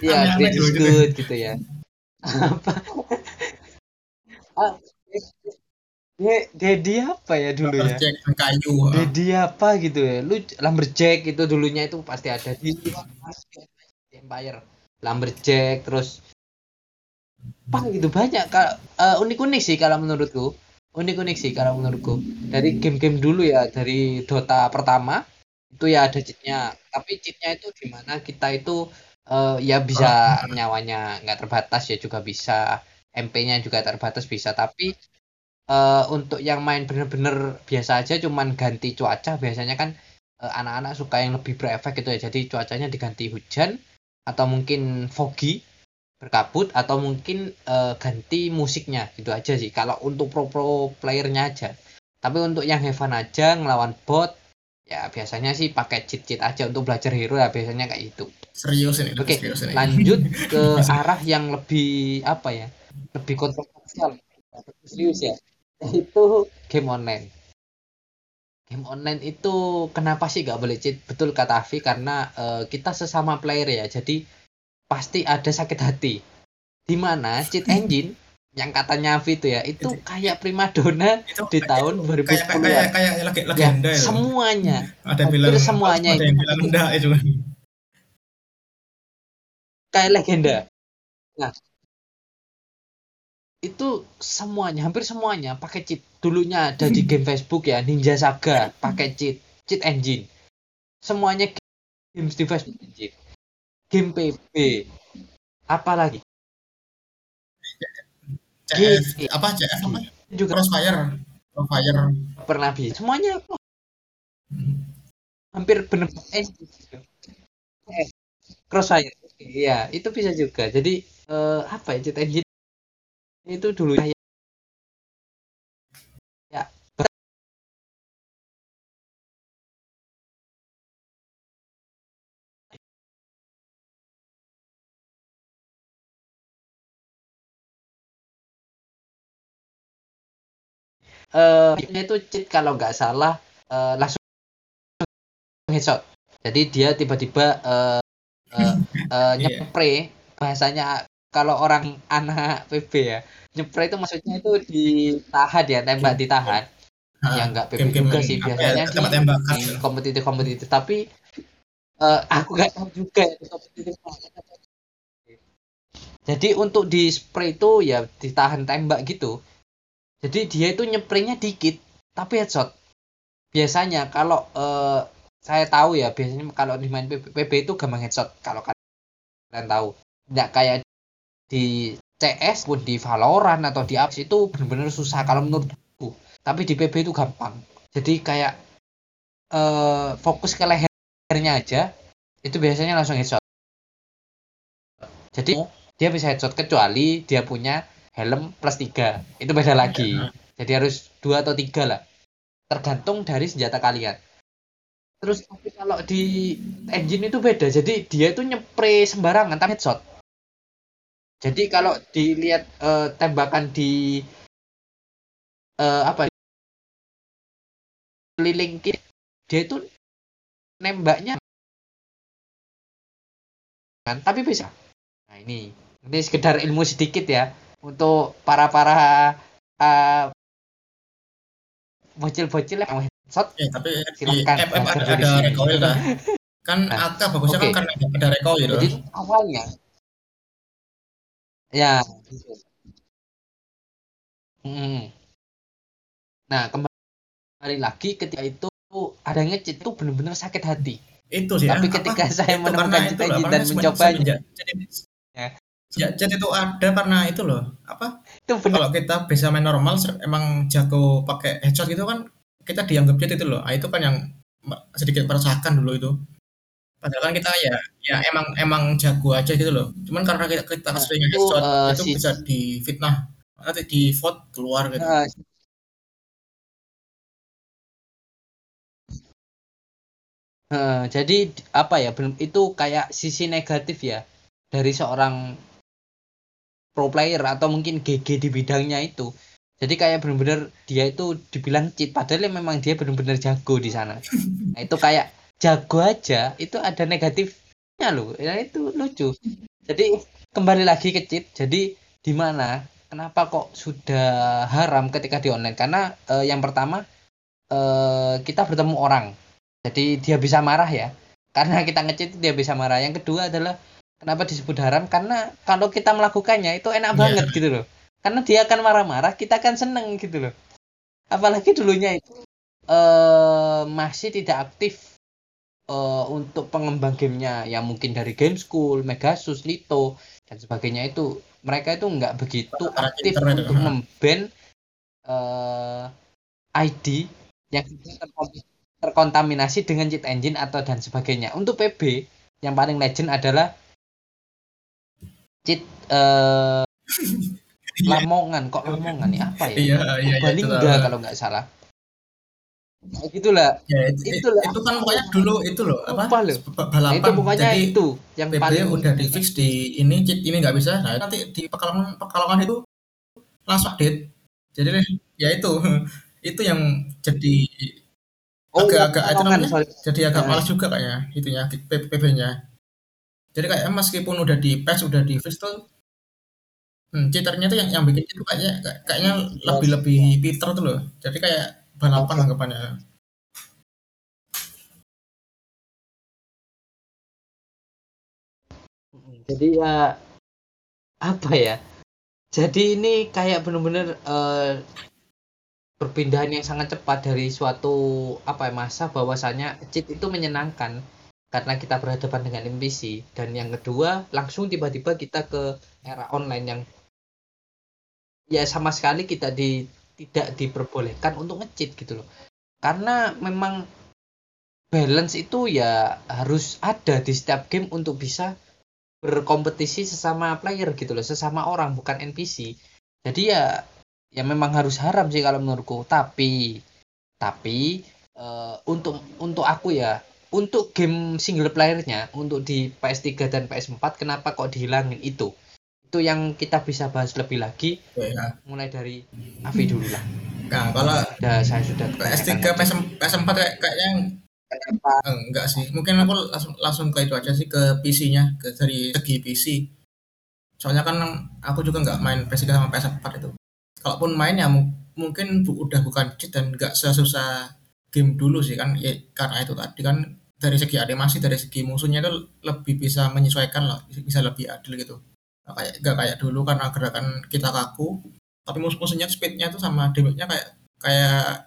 Iya, great is good gitu ya. [laughs] apa? [laughs] ah, Dedi apa ya dulu ya? kayu. Dedi apa gitu ya? Lu Lumberjack itu dulunya itu pasti ada. Di Empire lumberjack terus apa gitu. Banyak kak. Uh, unik-unik sih kalau menurutku. Unik-unik sih kalau menurutku. Dari game-game dulu ya dari Dota pertama itu ya ada cheatnya. Tapi cheatnya itu di mana kita itu uh, ya bisa nyawanya nggak terbatas ya juga bisa. MP-nya juga terbatas bisa. Tapi uh, untuk yang main bener-bener biasa aja cuman ganti cuaca biasanya kan anak-anak uh, suka yang lebih berefek gitu ya. Jadi cuacanya diganti hujan atau mungkin foggy berkabut atau mungkin uh, ganti musiknya. Gitu aja sih kalau untuk pro pro playernya aja. Tapi untuk yang Heaven aja ngelawan bot ya biasanya sih pakai cheat cheat aja untuk belajar hero ya biasanya kayak gitu. Serius ini oke serius ini. lanjut ke [laughs] arah yang lebih apa ya lebih kontroversial. Serius ya itu game online. Game online itu kenapa sih gak boleh cheat? Betul kata Avi karena uh, kita sesama player ya jadi pasti ada sakit hati. Di mana cheat [laughs] engine yang katanya Avi itu ya itu kayak primadona itu, di tahun 2010 kayak kayak kayak lagi legenda ya, semuanya. Ada bilang semuanya ada yang bilang enggak itu kayak legenda. Nah itu semuanya hampir semuanya pakai cheat. Dulunya ada di game Facebook ya Ninja Saga pakai cheat. Cheat engine. Semuanya game di Facebook. Engine game PB apalagi? CS apa CS apa? Juga. Crossfire. Crossfire. Pernah bisa semuanya hampir benar eh, eh. Crossfire. Iya itu bisa juga. Jadi eh, apa ya cheat engine itu dulu ya. Ya. Uh, itu cheat kalau nggak salah uh, langsung headshot. Jadi dia tiba-tiba uh, uh, uh, nyepre bahasanya kalau orang anak PB ya nyepre itu maksudnya itu ditahan ya tembak ditahan. Uh, ya enggak PB juga sih biasanya ya, di, di kompetitif kompetitif tapi uh, aku nggak tahu juga ya kompetitif jadi untuk di spray itu ya ditahan tembak gitu. Jadi dia itu nyepraynya dikit tapi headshot. Biasanya kalau uh, saya tahu ya biasanya kalau di main PB, PB itu gampang headshot kalau kalian tahu. Nggak kayak di CS pun di Valorant atau di Apex itu benar-benar susah kalau menurutku. Tapi di PB itu gampang. Jadi kayak uh, fokus ke lehernya aja itu biasanya langsung headshot. Jadi dia bisa headshot kecuali dia punya helm plus tiga. Itu beda lagi. Jadi harus dua atau tiga lah. Tergantung dari senjata kalian. Terus tapi kalau di engine itu beda. Jadi dia itu nyepre sembarangan tapi headshot jadi kalau dilihat uh, tembakan di uh, apa keliling kiri dia itu nembaknya kan tapi bisa. Nah ini. Ini sekedar ilmu sedikit ya untuk para para uh, bocil-bocil yang headshot ya, tapi silakan di FF ada, ada recoil kan kan nah, AK bagusnya okay. kan karena ada recoil jadi awalnya Ya, Hmm. Nah, kembali lagi ketika itu ada yang ngecit itu benar-benar sakit hati. Itu sih. Tapi ya, ketika apa, saya menemukan cita dan mencobanya, jadi, ya. Ya, itu ada karena itu loh, apa, Itu bener. kalau kita bisa main normal emang jago pakai headshot gitu kan, kita dianggap cheat itu loh. Nah, itu kan yang sedikit meresahkan dulu itu. Padahal kan kita ya ya emang emang jago aja gitu loh. Cuman karena kita kita Nah, sering itu, headshot eee, itu si bisa difitnah, nanti di-vote keluar gitu. Heeh. Heeh, jadi apa ya, belum itu kayak sisi negatif ya, dari seorang pro player atau mungkin GG di bidangnya itu. Jadi kayak bener-bener dia itu dibilang cheat, padahal ya memang dia bener-bener jago di sana. [laughs] Nah, itu kayak jago aja itu ada negatifnya loh. Ya itu lucu. Jadi kembali lagi ke cheat. Jadi di mana kenapa kok sudah haram ketika di online? Karena eh, yang pertama eh, kita bertemu orang. Jadi dia bisa marah ya. Karena kita ngecheat dia bisa marah. Yang kedua adalah kenapa disebut haram? Karena kalau kita melakukannya itu enak Iya. banget gitu loh. Karena dia akan marah-marah, kita akan seneng gitu loh. Apalagi dulunya itu eh masih tidak aktif eh, untuk pengembang gamenya yang mungkin dari Game School, Megasus, Lito dan sebagainya itu mereka itu nggak begitu Para aktif internet, untuk memban eh, ID yang terkontaminasi dengan cheat engine atau dan sebagainya. Untuk PB yang paling legend adalah cheat eh, [laughs] Lamongan kok Lamongan ya apa ya? Iya, iya, iya, Purbalingga kalau nggak salah. Nah, gitulah. Ya, itu, Itulah. itu kan pokoknya dulu itu loh, apa? Lupa loh. ba- Nah, Balapan. itu pokoknya Jadi itu yang PB paling udah di fix di ini ini nggak bisa. Nah, nanti di pekalongan pekalongan itu langsung update. Jadi ya itu [laughs] itu yang jadi Oh, agak-agak itu Lamongan, namanya jadi agak Nah. malas juga kayaknya itunya PB-nya. Jadi kayak meskipun udah di patch udah di fix tuh hmm, cheaternya tuh yang yang bikin itu kayaknya kayaknya lebih lebih pinter tuh loh. Jadi kayak balapan. Jadi ya apa ya? Jadi ini kayak bener-bener eh, perpindahan yang sangat cepat dari suatu apa ya masa bahwasanya cheat itu menyenangkan karena kita berhadapan dengan NPC dan yang kedua langsung tiba-tiba kita ke era online yang ya sama sekali kita di tidak diperbolehkan untuk nge-cheat gitu loh. Karena memang balance itu ya harus ada di setiap game untuk bisa berkompetisi sesama player gitu loh, sesama orang bukan NPC. Jadi ya ya memang harus haram sih kalau menurutku. Tapi tapi eh, untuk untuk aku ya untuk game single playernya untuk di PS3 dan PS4 kenapa kok dihilangin itu? Itu yang kita bisa bahas lebih lagi Ya. mulai dari Avi dulu lah. Nah, kalau Udah saya sudah PS3, kebanyakan PS, PS4 kayak kayaknya kenapa eh, enggak sih. Mungkin aku langsung langsung ke itu aja sih ke PC-nya, ke dari segi PC. Soalnya kan aku juga nggak main PS3 sama PS4 itu. Kalaupun main ya mu- mungkin bu- udah bukan cheat dan nggak sesusah game dulu sih kan ya, karena itu tadi kan dari segi animasi dari segi musuhnya itu lebih bisa menyesuaikan lah bisa lebih adil gitu nggak kayak nggak kayak dulu karena gerakan kita kaku. Tapi musuh-musuhnya speednya tuh sama damage-nya kayak kayak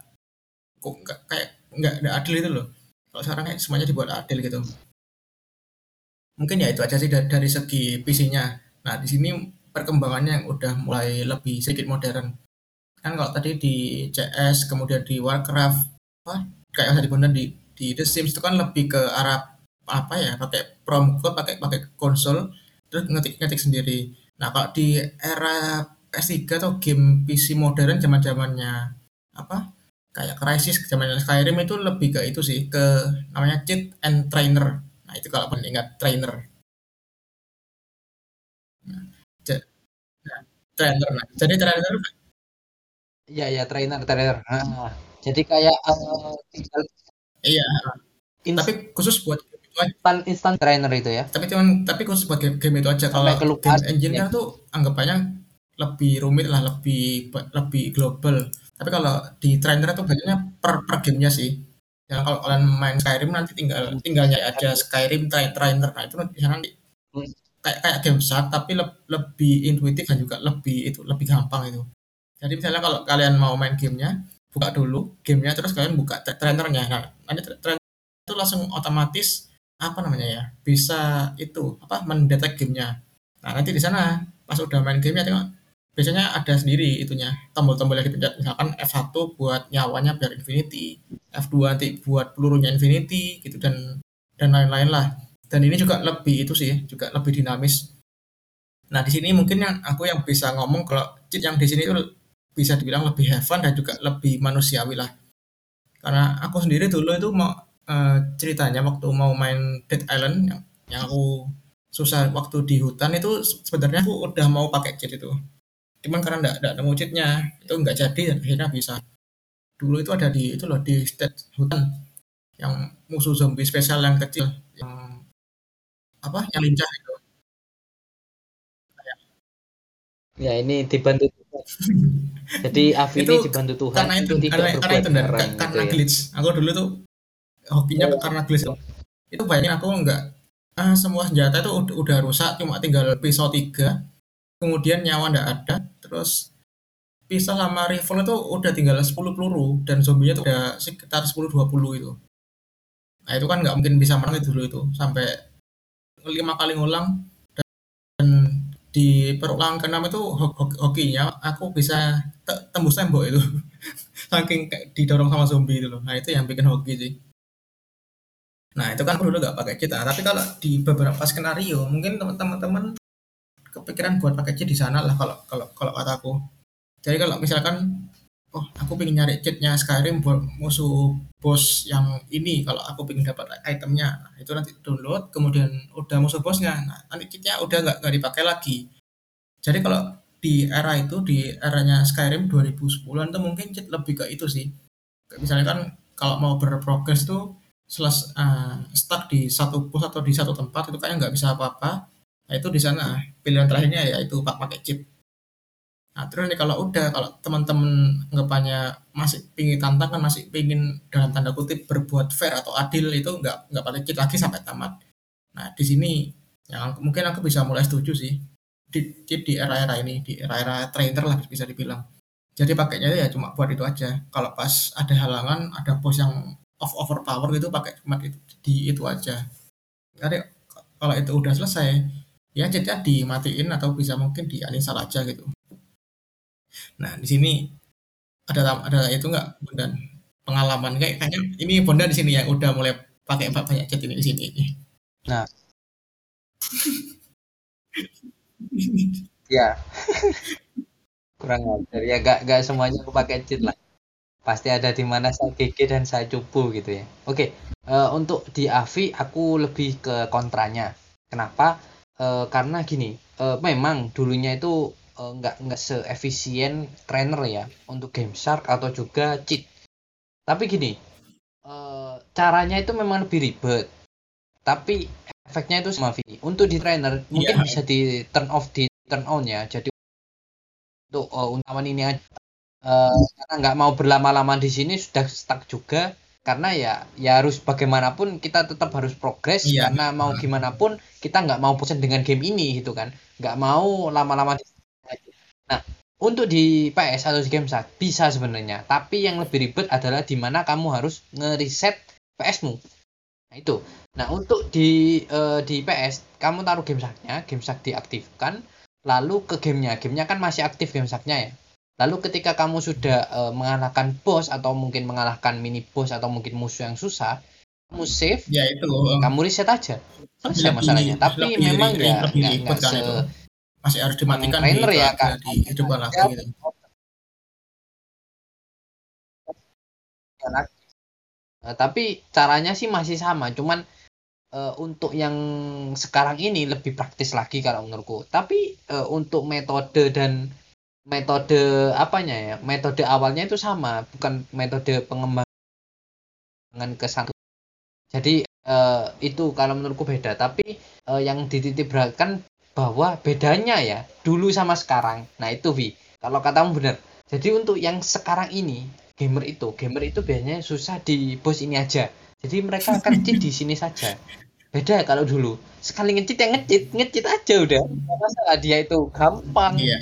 kok nggak kayak nggak nggak adil itu loh. Kalau sekarang kayak semuanya dibuat adil gitu. Mungkin ya itu aja sih dari, segi PC-nya. Nah di sini perkembangannya yang udah mulai lebih sedikit modern. Kan kalau tadi di CS kemudian di Warcraft apa kayak tadi bener di di The Sims itu kan lebih ke arah apa ya pakai prom code pakai pakai konsol terus ngetik ngetik sendiri. Nah kalau di era PS3 atau game PC modern zaman zamannya apa kayak Crysis zamannya Skyrim itu lebih ke itu sih ke namanya cheat and trainer. Nah itu kalau pernah ingat trainer. Nah, nah, trainer. Nah jadi trainer Iya ya trainer trainer. Ah, jadi kayak eh, tinggal iya. Tapi khusus buat instan instan trainer itu ya. tapi cuman tapi khusus buat game, game itu aja kalau game engine Ya. kan tuh anggapannya lebih rumit lah lebih lebih global tapi kalau di trainer tuh banyaknya per, per gamenya sih ya kalau kalian main Skyrim nanti tinggal tinggal nyari aja Skyrim tra- trainer nah itu sana nanti Hmm. kayak kayak game shark tapi leb- lebih intuitif dan juga lebih itu lebih gampang itu jadi misalnya kalau kalian mau main gamenya buka dulu gamenya terus kalian buka tra- trainernya nah nanti tra- trainer itu langsung otomatis apa namanya ya bisa itu apa mendetek gamenya. Nah, nanti di sana pas udah main gamenya tengok biasanya ada sendiri itunya tombol-tombol yang dipencet. Misalkan F1 buat nyawanya biar infinity F2 nanti buat pelurunya infinity gitu dan dan lain-lain lah. Dan ini juga lebih itu sih juga lebih dinamis. Nah di sini mungkin yang aku yang bisa ngomong kalau cheat yang di sini itu bisa dibilang lebih have fun dan juga lebih manusiawi lah. Karena aku sendiri dulu itu mau uh, ceritanya waktu mau main Dead Island yang, yang aku susah waktu di hutan itu sebenarnya aku udah mau pakai cheat itu. Cuman karena enggak, enggak nemu cheatnya itu enggak jadi dan akhirnya bisa. Dulu itu ada di itu loh di state hutan yang musuh zombie spesial yang kecil yang apa yang lincah itu. Ya ini dibantu [laughs] jadi Avi ini dibantu Tuhan karena itu tidak karena, karena itu dan karena gitu ya. glitch. Aku dulu tuh hokinya oh. karena glitch itu bayangin aku enggak ah, semua senjata itu udah, udah rusak cuma tinggal pisau tiga kemudian nyawa ndak ada terus pisau sama rifle itu udah tinggal 10 peluru dan zombinya tuh udah sekitar 10-20 itu. Nah itu kan nggak mungkin bisa menang itu dulu itu sampai lima kali ngulang dan di perulangan keenam itu hokinya aku bisa tembus tembok itu. [laughs] Saking didorong sama zombie itu loh. Nah itu yang bikin hoki sih nah itu kan dulu nggak pakai kita tapi kalau di beberapa skenario mungkin teman-teman kepikiran buat pakai cheat di sana lah kalau kalau kalau kataku jadi kalau misalkan oh aku pengen nyari cheatnya Skyrim buat musuh bos yang ini kalau aku pengen dapat itemnya nah, itu nanti download kemudian udah musuh bosnya nah nanti cheatnya udah nggak nggak dipakai lagi. Jadi kalau di era itu di eranya Skyrim 2010an tuh mungkin cheat lebih ke itu sih. Misalnya kan kalau mau berprogres tuh selas uh, stuck di satu pos atau di satu tempat itu kayaknya nggak bisa apa-apa Nah itu di sana pilihan terakhirnya ya itu pak pakai chip. Nah terus nih kalau udah kalau teman-teman anggapannya masih pingin tantangan masih pingin dalam tanda kutip berbuat fair atau adil itu nggak nggak pakai chip lagi sampai tamat. Nah di sini yang mungkin aku bisa mulai setuju sih di chip di era-era ini di era-era trainer lah bisa dibilang. Jadi pakainya ya cuma buat itu aja. Kalau pas ada halangan, ada bos yang off overpower gitu pakai cuma itu, di itu aja. Jadi kalau itu udah selesai, ya chatnya dimatiin atau bisa mungkin di uninstall aja gitu. Nah di sini ada ada itu nggak Bondan pengalaman kayak kayaknya ini Bondan di sini yang udah mulai pakai banyak chat ini di sini. Nah. [laughs] Ya. [laughs] Kurang ajar. Ya gak gak semuanya aku pakai cheat lah pasti ada di mana saya GG dan saya cupu gitu ya. Oke uh, untuk di Avi aku lebih ke kontranya. Kenapa? Uh, karena gini uh, memang dulunya itu uh, nggak nggak seefisien trainer ya untuk game shark atau juga cheat. Tapi gini uh, caranya itu memang lebih ribet. Tapi efeknya itu sama Vi. untuk di trainer mungkin yeah. bisa di turn off di turn on ya. Jadi untuk uh, untawan ini aja uh, karena nggak mau berlama-lama di sini sudah stuck juga. Karena ya ya harus bagaimanapun kita tetap harus progres iya. karena mau gimana pun kita nggak mau bosan dengan game ini gitu kan. Nggak mau lama-lama nah untuk di PS atau di game saat bisa sebenarnya. Tapi yang lebih ribet adalah di mana kamu harus ngeriset PS-mu nah itu. Nah untuk di uh, di PS kamu taruh game saknya game sak diaktifkan. Lalu ke gamenya. Gamenya kan masih aktif game saknya ya Lalu ketika kamu sudah uh, mengalahkan bos atau mungkin mengalahkan mini boss atau mungkin musuh yang susah, kamu save, ya itu. Kamu reset aja. Selesai masalahnya. Tapi memang ya nggak se itu. masih harus dimatikan trainer ya kak. Di hidupkan lagi gitu. Uh, tapi caranya sih masih sama, cuman uh, untuk yang sekarang ini lebih praktis lagi kalau menurutku. Tapi uh, untuk metode dan metode apanya ya? Metode awalnya itu sama bukan metode pengembangan ke satu jadi uh, itu kalau menurutku beda. Tapi uh, yang dititip beratkan bahwa bedanya ya dulu sama sekarang. Nah itu Vi kalau katamu benar. Jadi untuk yang sekarang ini gamer itu gamer itu biasanya susah di bos ini aja. Jadi mereka akan cheat di sini saja. Beda kalau dulu. Sekali ngecit yang ngecit ngecit aja udah. Masalah dia itu gampang. Iya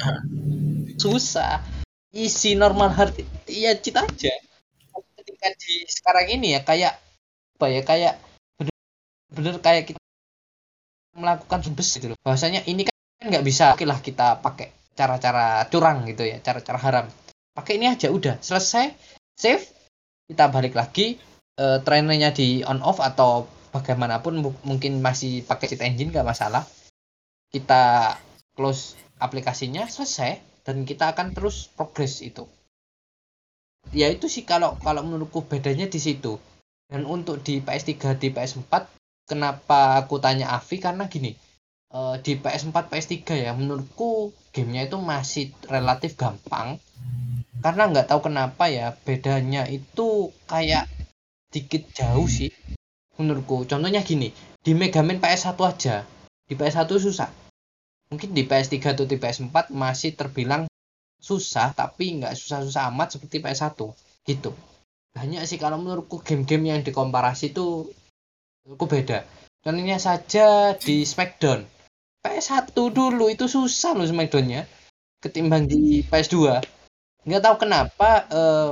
susah. Isi normal hard ya cheat aja. Ketika di sekarang ini ya kayak apa ya kayak bener-bener kayak kita melakukan bes gitu loh. Bahwasanya ini kan nggak bisa oke lah kita pakai cara-cara curang gitu ya cara-cara haram. Pakai ini aja udah selesai save. Kita balik lagi uh, trainernya di on off atau bagaimanapun mungkin masih pakai cheat engine nggak masalah. Kita close aplikasinya selesai dan kita akan terus progres itu. Ya itu sih kalau kalau menurutku bedanya di situ. Dan untuk di PS3 di PS4 kenapa aku tanya Avi? Karena gini uh, di PS4 PS3 ya menurutku gamenya itu masih relatif gampang. Karena nggak tahu kenapa ya bedanya itu kayak dikit jauh sih menurutku. Contohnya gini di Mega Man PS1 aja. Di PS1 susah mungkin di PS3 atau di PS4 masih terbilang susah tapi nggak susah-susah amat seperti PS1 gitu. Banyak sih kalau menurutku game-game yang dikomparasi itu menurutku beda. Contohnya saja di Smackdown. PS1 dulu itu susah loh Smackdownnya ketimbang di PS2 nggak tahu kenapa eh,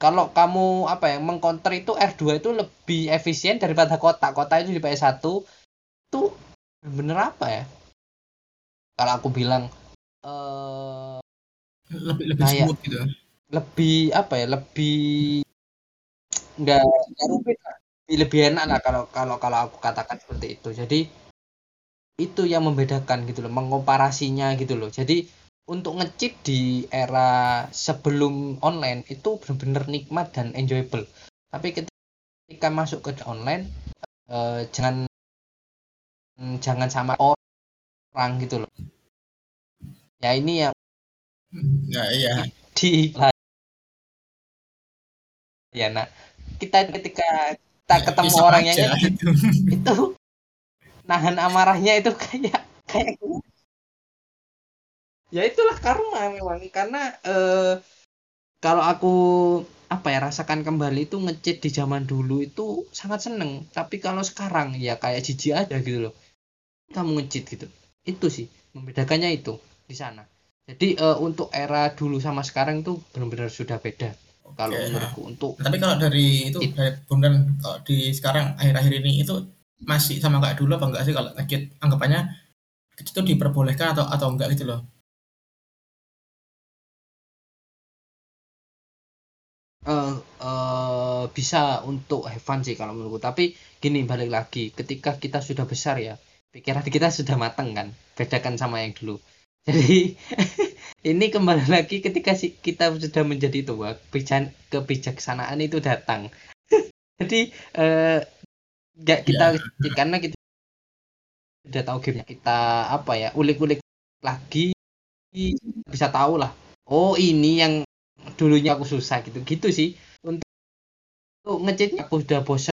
kalau kamu apa ya mengcounter itu R2 itu lebih efisien daripada kota kota itu di PS1 itu bener apa ya kalau aku bilang eh, lebih lebih kayak, smooth gitu. lebih apa ya lebih nggak rumit lebih enak lah kalau kalau kalau aku katakan seperti itu. Jadi itu yang membedakan gitu loh mengkomparasinya gitu loh. Jadi untuk ngecit di era sebelum online itu benar-benar nikmat dan enjoyable. Tapi ketika masuk ke online eh, jangan jangan sama orang gitu loh. Ya ini yang ya iya. di ya nah kita ketika kita ya, ketemu orang yang itu. itu nahan amarahnya itu kayak kayak ya itulah karma memang. Karena eh, kalau aku apa ya rasakan kembali itu ngecit di zaman dulu itu sangat seneng. Tapi kalau sekarang ya kayak jijik aja gitu loh. Kamu ngecit gitu itu sih membedakannya itu di sana. Jadi uh, untuk era dulu sama sekarang tuh benar-benar sudah beda. Kalau menurutku untuk tapi kalau dari itu it, dari Bondan kalau di sekarang akhir-akhir ini itu masih sama kayak dulu apa enggak sih kalau ngecit anggapannya itu diperbolehkan atau atau enggak gitu loh? Uh, uh, bisa untuk have fun sih kalau menurutku. Tapi gini balik lagi ketika kita sudah besar ya pikiran kita sudah matang kan? Bedakan sama yang dulu. [laughs] Jadi ini kembali lagi ketika kita sudah menjadi tua kebijaksanaan itu datang. [laughs] Jadi uh, nggak kita ya. karena kita udah tahu game kita apa ya ulik-ulik lagi bisa tahu lah. Oh ini yang dulunya aku susah gitu. Gitu sih. Untuk, untuk aku udah bosan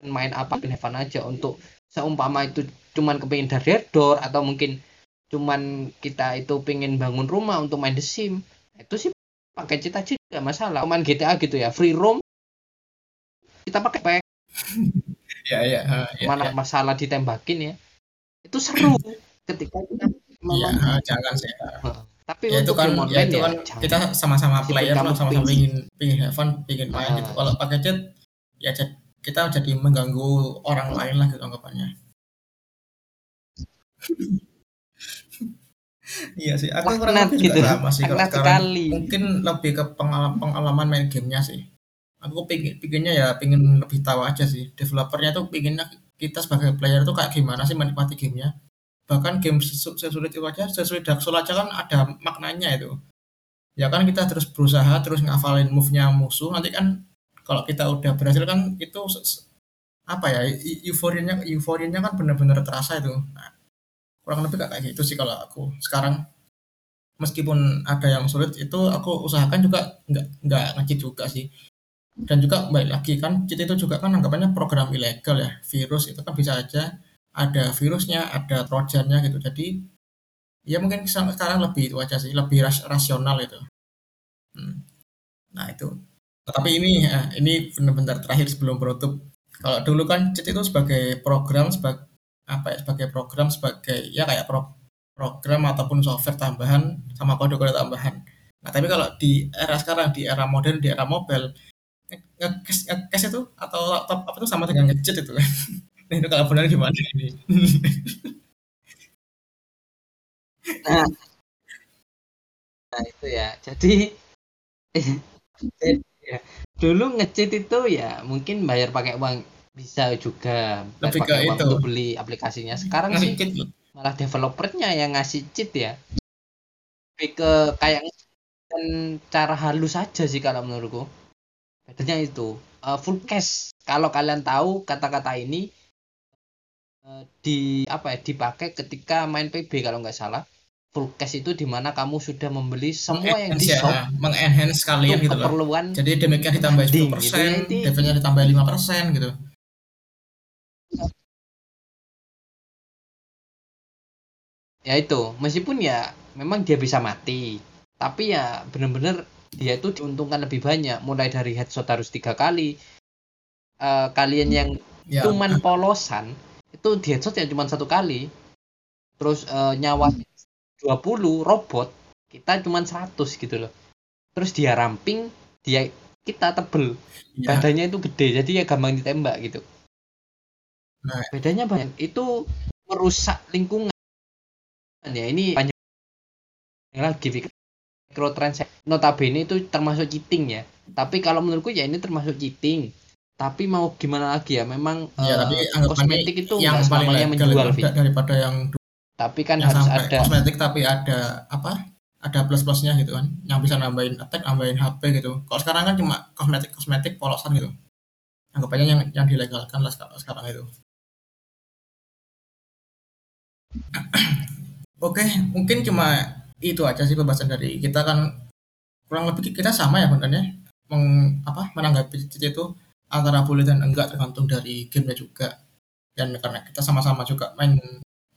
main apa Evan aja untuk seumpama itu cuman kepingin dari door atau mungkin cuman kita itu pengen bangun rumah untuk main The Sim itu sih pakai cita aja gak masalah main GTA gitu ya free roam kita pakai pack. [laughs] Ya, ya, ya, mana ya. masalah ditembakin ya. Itu seru ketika kita memang ya, jangan sih tapi ya itu kan ya itu kan ya, kita sama-sama player lah sama-sama pingin. pingin have fun pingin main gitu. Kalau pakai chat ya chat kita jadi mengganggu orang lain lah gitu anggapannya. Iya sih aku kurang lebih gitu. sama sih kalau sekarang. sekali. mungkin lebih ke pengalaman pengalaman main gamenya sih. Aku pingin pinginnya ya pingin lebih tahu aja sih. Developernya tuh pinginnya kita sebagai player tuh kayak gimana sih menikmati gamenya. Bahkan game sesulit itu aja sesulit Dark Souls aja kan ada maknanya itu. Ya kan kita terus berusaha terus ngafalin move-nya musuh nanti kan kalau kita udah berhasil kan itu apa ya euforianya euforianya kan benar-benar terasa itu nah, kurang lebih kayak gitu sih kalau aku sekarang meskipun ada yang sulit itu aku usahakan juga nggak nggak ngecit juga sih dan juga baik lagi kan cheat itu juga kan anggapannya program ilegal ya virus itu kan bisa aja ada virusnya, ada trojannya gitu. Jadi ya mungkin sekarang lebih itu aja sih, lebih ras rasional itu. Hmm. Nah itu. Tapi ini ya, ini benar-benar terakhir sebelum penutup. Kalau dulu kan cheat itu sebagai program sebagai apa ya, sebagai program sebagai ya kayak pro, program ataupun software tambahan sama kode-kode tambahan. Nah, tapi kalau di era sekarang, di era modern, di era mobile, nge-cache itu atau laptop apa itu sama dengan nge itu kan. [laughs] Nah, itu kalau benar gimana ini? nah, nah itu ya jadi [laughs] ya, dulu ngecit itu ya mungkin bayar pakai uang bisa juga bayar Lebih pakai uang itu. untuk beli aplikasinya. Sekarang Ngasih sih cheat malah developernya yang ngasih cheat ya. Lebih ke kayak dan cara halus saja sih kalau menurutku. Bedanya itu Uh, full cash. Kalau kalian tahu kata-kata ini uh, di apa ya dipakai ketika main PB kalau nggak salah full cash itu di mana kamu sudah membeli semua yang di Mengenhance shop. ya, mengenhance kalian gitu loh. keperluan Jadi damage-nya ditambah Ding, 10%, gitu ya, defense-nya ditambah 5% gitu. ya itu meskipun ya memang dia bisa mati tapi ya bener-bener dia itu diuntungkan lebih banyak. Mulai dari headshot harus tiga kali. Eh, kalian yang Ya, cuman polosan itu di headshot ya cuman satu kali. Terus eh, nyawa 20 robot kita cuman 100 gitu loh. Terus dia ramping dia kita tebel. Ya, badannya itu gede jadi ya gampang ditembak gitu. Nah. bedanya banyak itu merusak lingkungan. Ya ini panjang lagi mikrotransaksi notabene itu termasuk cheating ya. Tapi kalau menurutku ya ini termasuk cheating. Tapi mau gimana lagi ya? Memang ya, eh, tapi anggapannya kosmetik itu yang paling legal menjual daripada yang tapi kan yang harus sampai ada. kosmetik tapi ada apa ada plus plusnya gitu kan. Yang bisa nambahin attack nambahin HP gitu. Kalau sekarang kan cuma kosmetik kosmetik polosan gitu. Anggapannya yang yang dilegalkan lah sekarang, sekarang itu. [clears throat] Oke mungkin cuma itu aja sih pembahasan dari kita kan. Kurang lebih kita sama ya sebenarnya meng, apa menanggapi itu antara boleh dan enggak tergantung dari gamenya juga. Dan karena kita sama-sama juga main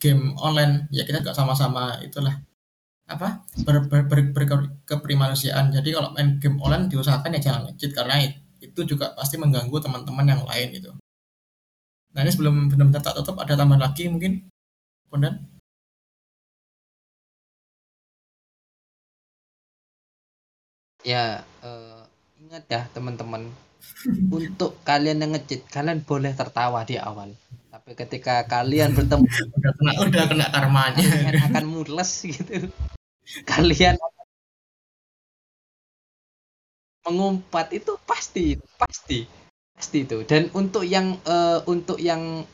game online. Ya kita juga sama-sama itulah apa ber, ber, ber, ber- keprimanusiaan jadi kalau main game online diusahakan ya jangan cheat karena itu juga pasti mengganggu teman-teman yang lain gitu. Nah ini sebelum benar-benar tak tutup ada tambahan lagi mungkin? Bondan ya eh, ingat ya teman-teman. [laughs] Untuk kalian yang ngecit kalian boleh tertawa di awal tapi ketika kalian bertemu [laughs] udah kena udah kena karmanya. kalian akan mules gitu. Kalian mengumpat itu pasti pasti pasti itu. Dan untuk yang eh, untuk yang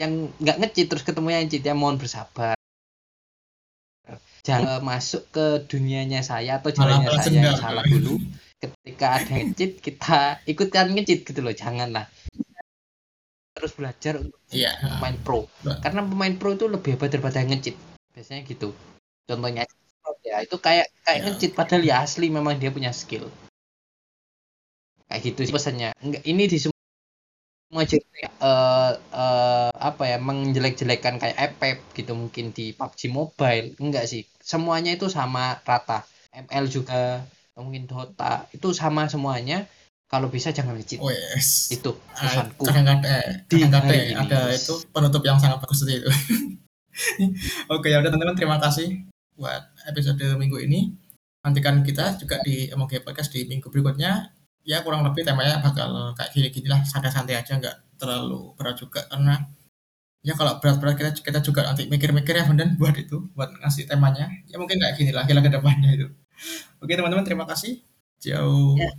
yang nggak ngecit terus ketemu yang cheat ya mohon bersabar. Jangan masuk ke dunianya saya atau jalannya saya yang salah dulu. Ketika ada cheat kita ikutkan ngecit gitu loh janganlah terus belajar untuk iya. pemain pro. Ba- karena pemain pro itu lebih hebat daripada yang ngecit. Biasanya gitu. Contohnya ya itu kayak kayak Ya. ngecit padahal ya asli memang dia punya skill. Kayak gitu sih pesannya. Enggak ini di semua eh eh, apa ya menjelek-jelekan kayak Epep gitu mungkin di PUBG Mobile. Enggak sih. Semuanya itu sama rata. ML juga mungkin Dota. Itu sama semuanya kalau bisa jangan ngecit wes itu Ah, pesanku. kadang-kadang kadang-kadang hari ini. ada itu penutup yang sangat bagus itu. [laughs] Oke ya udah teman-teman terima kasih buat episode minggu ini. Nantikan kita juga di MOG Podcast di minggu berikutnya. Ya kurang lebih temanya bakal kayak gini-gini lah santai-santai aja nggak terlalu berat juga karena ya kalau berat-berat kita kita juga nanti mikir-mikir ya dan buat itu buat ngasih temanya. Ya mungkin kayak gini lah kira ke depannya itu. Oke teman-teman terima kasih. Jauh Ya.